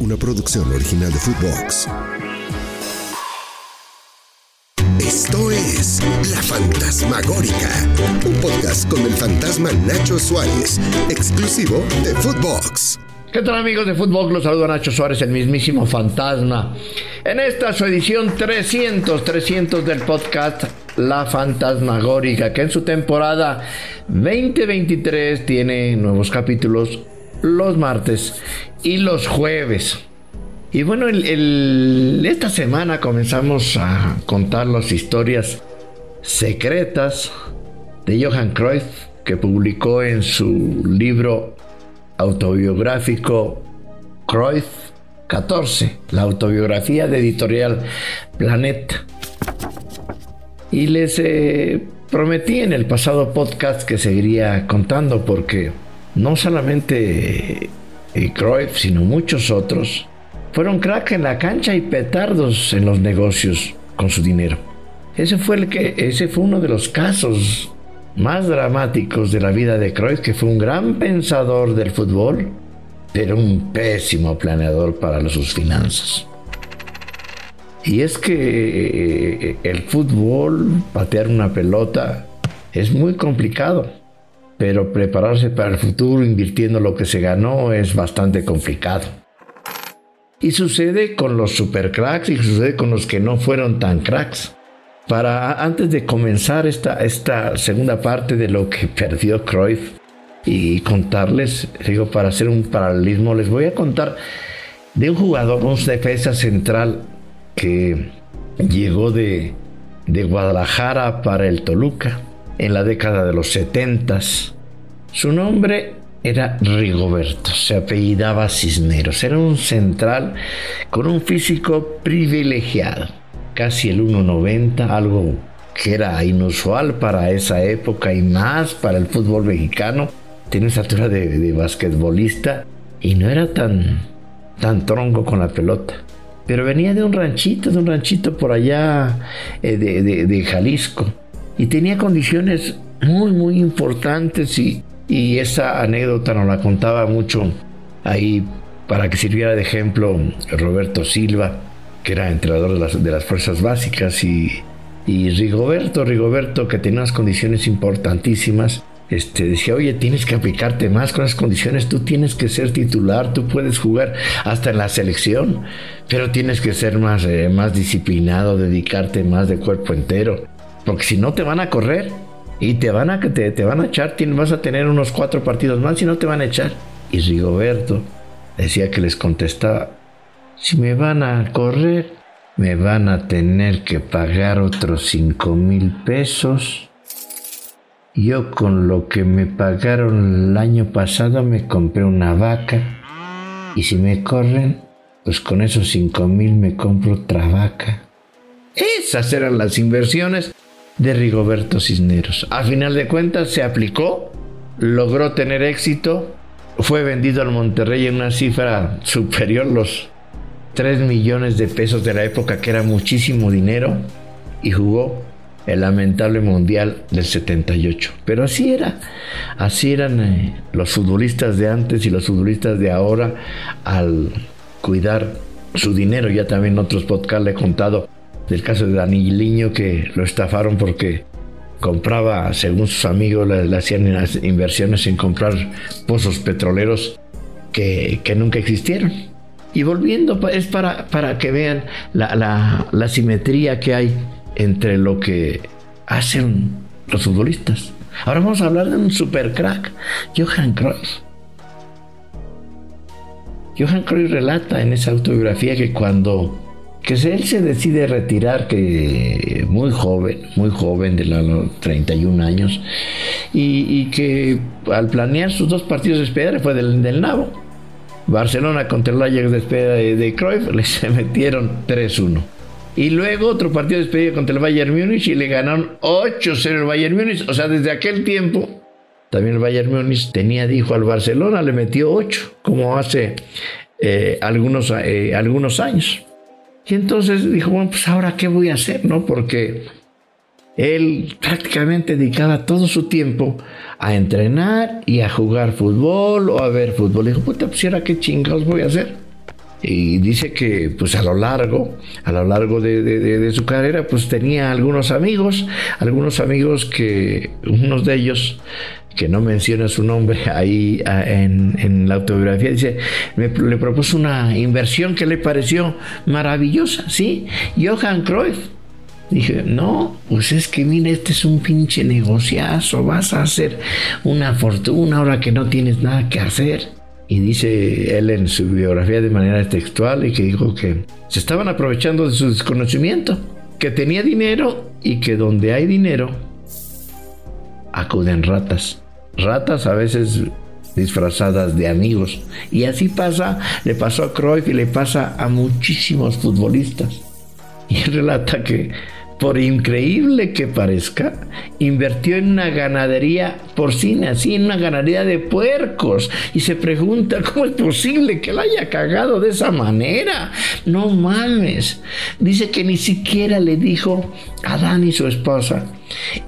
una producción original de Footbox. Esto es La Fantasmagórica, un podcast con el fantasma Nacho Suárez, exclusivo de Footbox. ¿Qué tal amigos de Fútbol? Los saludo Nacho Suárez, el mismísimo fantasma. En esta su edición 300, 300 del podcast La Fantasmagórica, que en su temporada 2023 tiene nuevos capítulos los martes y los jueves. Y bueno, esta semana comenzamos a contar las historias secretas de Johan Cruyff, que publicó en su libro autobiográfico Cruyff 14, la autobiografía de editorial Planeta. Y les eh, prometí en el pasado podcast que seguiría contando porque no solamente eh, Cruyff, sino muchos otros, fueron crack en la cancha y petardos en los negocios con su dinero. Ese fue, ese fue uno de los casos más dramáticos de la vida de Cruyff, que fue un gran pensador del fútbol, pero un pésimo planeador para sus finanzas. Y es que eh, el fútbol, patear una pelota, es muy complicado, pero prepararse para el futuro invirtiendo lo que se ganó es bastante complicado. Y sucede con los supercracks y sucede con los que no fueron tan cracks. Para antes de comenzar esta, esta segunda parte de lo que perdió Cruyff y contarles, digo, para hacer un paralelismo, les voy a contar de un jugador, un defensa central que llegó de, de Guadalajara para el Toluca en la década de los 70. Su nombre era Rigoberto, se apellidaba Cisneros, era un central con un físico privilegiado casi el 1,90, algo que era inusual para esa época y más para el fútbol mexicano. Tiene estatura de, de basquetbolista y no era tan, tan tronco con la pelota. Pero venía de un ranchito, de un ranchito por allá eh, de, de, Jalisco. Y tenía condiciones muy, muy importantes y, y esa anécdota nos la contaba mucho ahí para que sirviera de ejemplo Roberto Silva que era entrenador de las, fuerzas básicas, y, Rigoberto, Rigoberto, que tenía unas condiciones importantísimas, este, decía, oye, tienes que aplicarte más con las condiciones, tú tienes que ser titular, tú puedes jugar hasta en la selección, pero tienes que ser más, eh, más disciplinado, dedicarte más de cuerpo entero, porque si no te van a correr y te van a, te, van a echar, vas a tener unos cuatro partidos más y no te van a echar. Y Rigoberto decía que les contestaba, si me van a correr, me van a tener que pagar otros cinco mil pesos. Yo con lo que me pagaron el año pasado me compré una vaca. Y si me corren, pues con esos cinco mil me compro otra vaca. Esas eran las inversiones de Rigoberto Cisneros. A final de cuentas se aplicó, logró tener éxito, fue vendido al Monterrey en una cifra superior los 3 millones de pesos de la época, que era muchísimo dinero, y jugó el lamentable Mundial del 78. Pero así era, así eran eh, los futbolistas de antes y los futbolistas de ahora al cuidar su dinero. Ya también en otros podcasts le he contado del caso de Daniliño que lo estafaron porque compraba, según sus amigos, hacían inversiones en comprar pozos petroleros que, que nunca existieron. Y volviendo, es para, para que vean la, la, simetría que hay entre lo que hacen los futbolistas. Ahora vamos a hablar de un super crack, Johan Cruyff. Johan Cruyff relata en esa autobiografía que cuando que él se decide retirar, que muy joven, muy joven, de los 31 años, y, que al planear sus dos partidos de despedida fue del, del Nabo. Barcelona contra el Ajax de despedida de, Cruyff, le se metieron 3-1. Y luego otro partido de despedida contra el Bayern Múnich y le ganaron 8-0 el Bayern Múnich. O sea, desde aquel tiempo, también el Bayern Múnich tenía, dijo al Barcelona, le metió 8, como hace eh, algunos, eh, algunos años. Y entonces dijo, bueno, pues ahora qué voy a hacer, ¿no? Porque él prácticamente dedicaba todo su tiempo a entrenar y a jugar fútbol o a ver fútbol. Dijo, puta, pues ahora qué chingados voy a hacer. Y dice que pues a lo largo, a lo largo de, su carrera, pues tenía algunos amigos, algunos amigos que unos de ellos que no menciona su nombre ahí en, en la autobiografía, dice, me, le propuso una inversión que le pareció maravillosa, ¿sí? Johan Cruyff. Dije, no, pues es que mira, este es un pinche negociazo, vas a hacer una fortuna ahora que no tienes nada que hacer. Y dice él en su biografía de manera textual y que dijo que se estaban aprovechando de su desconocimiento, que tenía dinero y que donde hay dinero acuden ratas. Ratas a veces disfrazadas de amigos. Y así pasa, le pasó a Cruyff y le pasa a muchísimos futbolistas. Y relata que por increíble que parezca, invirtió en una ganadería porcina, así en una ganadería de puercos. Y se pregunta, ¿cómo es posible que la haya cagado de esa manera? No mames. Dice que ni siquiera le dijo a Dani, su esposa,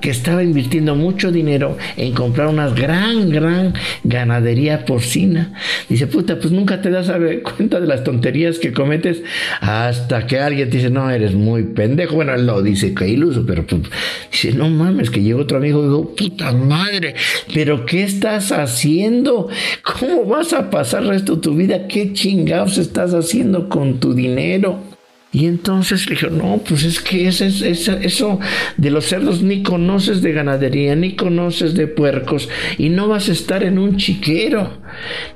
que estaba invirtiendo mucho dinero en comprar una gran, gran ganadería porcina. Dice, puta, pues nunca te das cuenta de las tonterías que cometes hasta que alguien te dice, no, eres muy pendejo. Bueno, él lo dice que iluso, pero pues, dice, no mames, que llegó otro amigo y dijo, puta madre, pero ¿qué estás haciendo? ¿Cómo vas a pasar el resto de tu vida? ¿Qué chingados estás haciendo con tu dinero? Y entonces le dijo, no, pues es que eso, de los cerdos ni conoces de ganadería, ni conoces de puercos, y no vas a estar en un chiquero.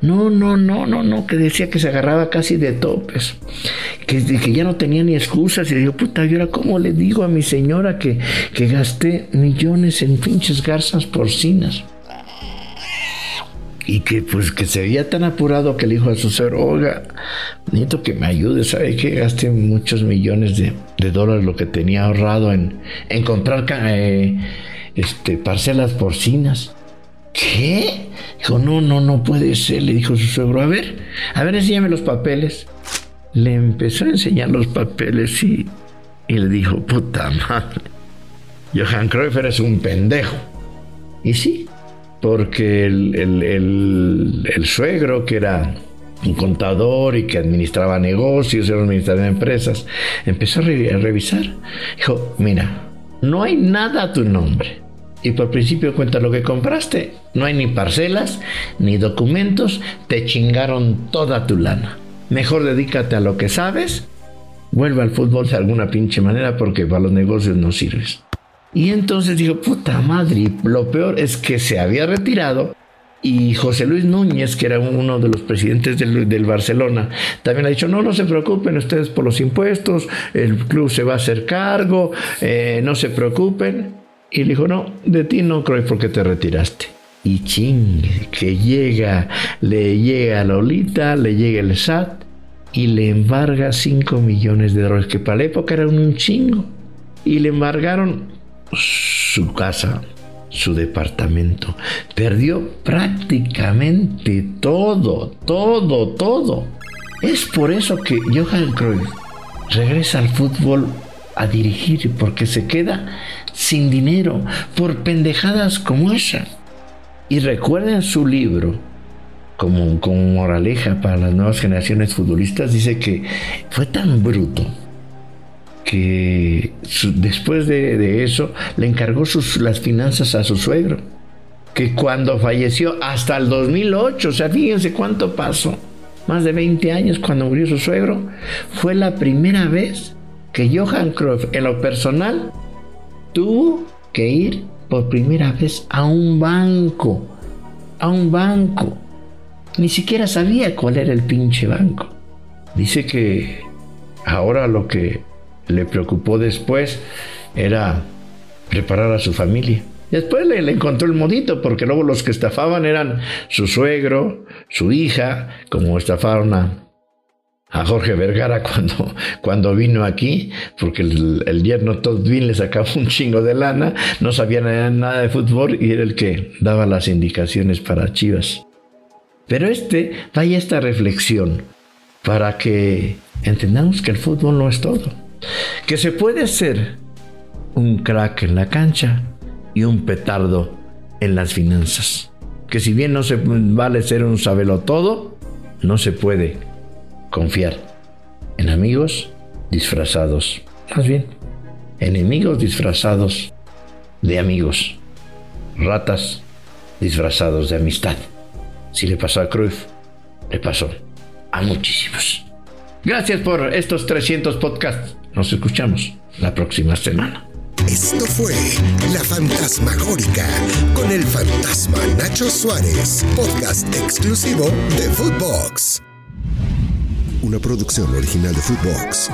No, no, no, no, no, que decía que se agarraba casi de topes, que, que ya no tenía ni excusas, y dijo, puta, ¿y ahora cómo le digo a mi señora que, que gasté millones en pinches garzas porcinas? Y que pues que se veía tan apurado que le dijo a su ser, oiga, necesito que me ayude, ¿sabe que Gasté muchos millones de, dólares lo que tenía ahorrado en, en eh, este, parcelas porcinas. ¿Qué? Dijo, no, no, no puede ser, le dijo su suegro, a ver, a ver, enséñame los papeles. Le empezó a enseñar los papeles y, le dijo, puta madre, Johan Cruyff es un pendejo. Y sí, porque el, suegro, que era un contador y que administraba negocios, era un administrador de empresas, empezó a, revisar. Dijo, mira, no hay nada a tu nombre. Y por principio cuenta lo que compraste. No hay ni parcelas, ni documentos. Te chingaron toda tu lana. Mejor dedícate a lo que sabes. Vuelve al fútbol de alguna pinche manera porque para los negocios no sirves. Y entonces dijo, puta madre, lo peor es que se había retirado y José Luis Núñez, que era uno de los presidentes del, Barcelona, también ha dicho, no, no se preocupen ustedes por los impuestos, el club se va a hacer cargo, eh, no se preocupen. Y le dijo, no, de ti no creo porque te retiraste. Y ching, que llega, le llega a Lolita, le llega el SAT y le embarga 5 millones de dólares, que para la época era un chingo. Y le embargaron su casa, su departamento. Perdió prácticamente todo, todo, todo. Es por eso que Johan Cruyff regresa al fútbol a dirigir porque se queda sin dinero por pendejadas como esa. Y recuerden su libro, como, como moraleja para las nuevas generaciones futbolistas, dice que fue tan bruto que después de, eso le encargó sus, las finanzas a su suegro, que cuando falleció hasta el 2008, o sea, fíjense cuánto pasó, más de 20 años cuando murió su suegro, fue la primera vez que Johan Cruyff en lo personal tuvo que ir por primera vez a un banco, a un banco. Ni siquiera sabía cuál era el pinche banco. Dice que ahora lo que le preocupó después era preparar a su familia. Después le, encontró el modito, porque luego los que estafaban eran su suegro, su hija, como estafaron a, Jorge Vergara cuando, cuando vino aquí, porque el, el yerno Todd le sacaba un chingo de lana, no sabía nada de fútbol y era el que daba las indicaciones para Chivas. Pero este, vaya esta reflexión para que entendamos que el fútbol no es todo que se puede ser un crack en la cancha y un petardo en las finanzas. Que si bien no se vale ser un sabelo todo, no se puede confiar en amigos disfrazados. Más bien, enemigos disfrazados de amigos. Ratas disfrazados de amistad. Si le pasó a Cruyff, le pasó a muchísimos. Gracias por estos 300 podcasts. Nos escuchamos la próxima semana. Esto fue La Fantasmagórica con el fantasma Nacho Suárez, podcast exclusivo de Footbox. Una producción original de Footbox.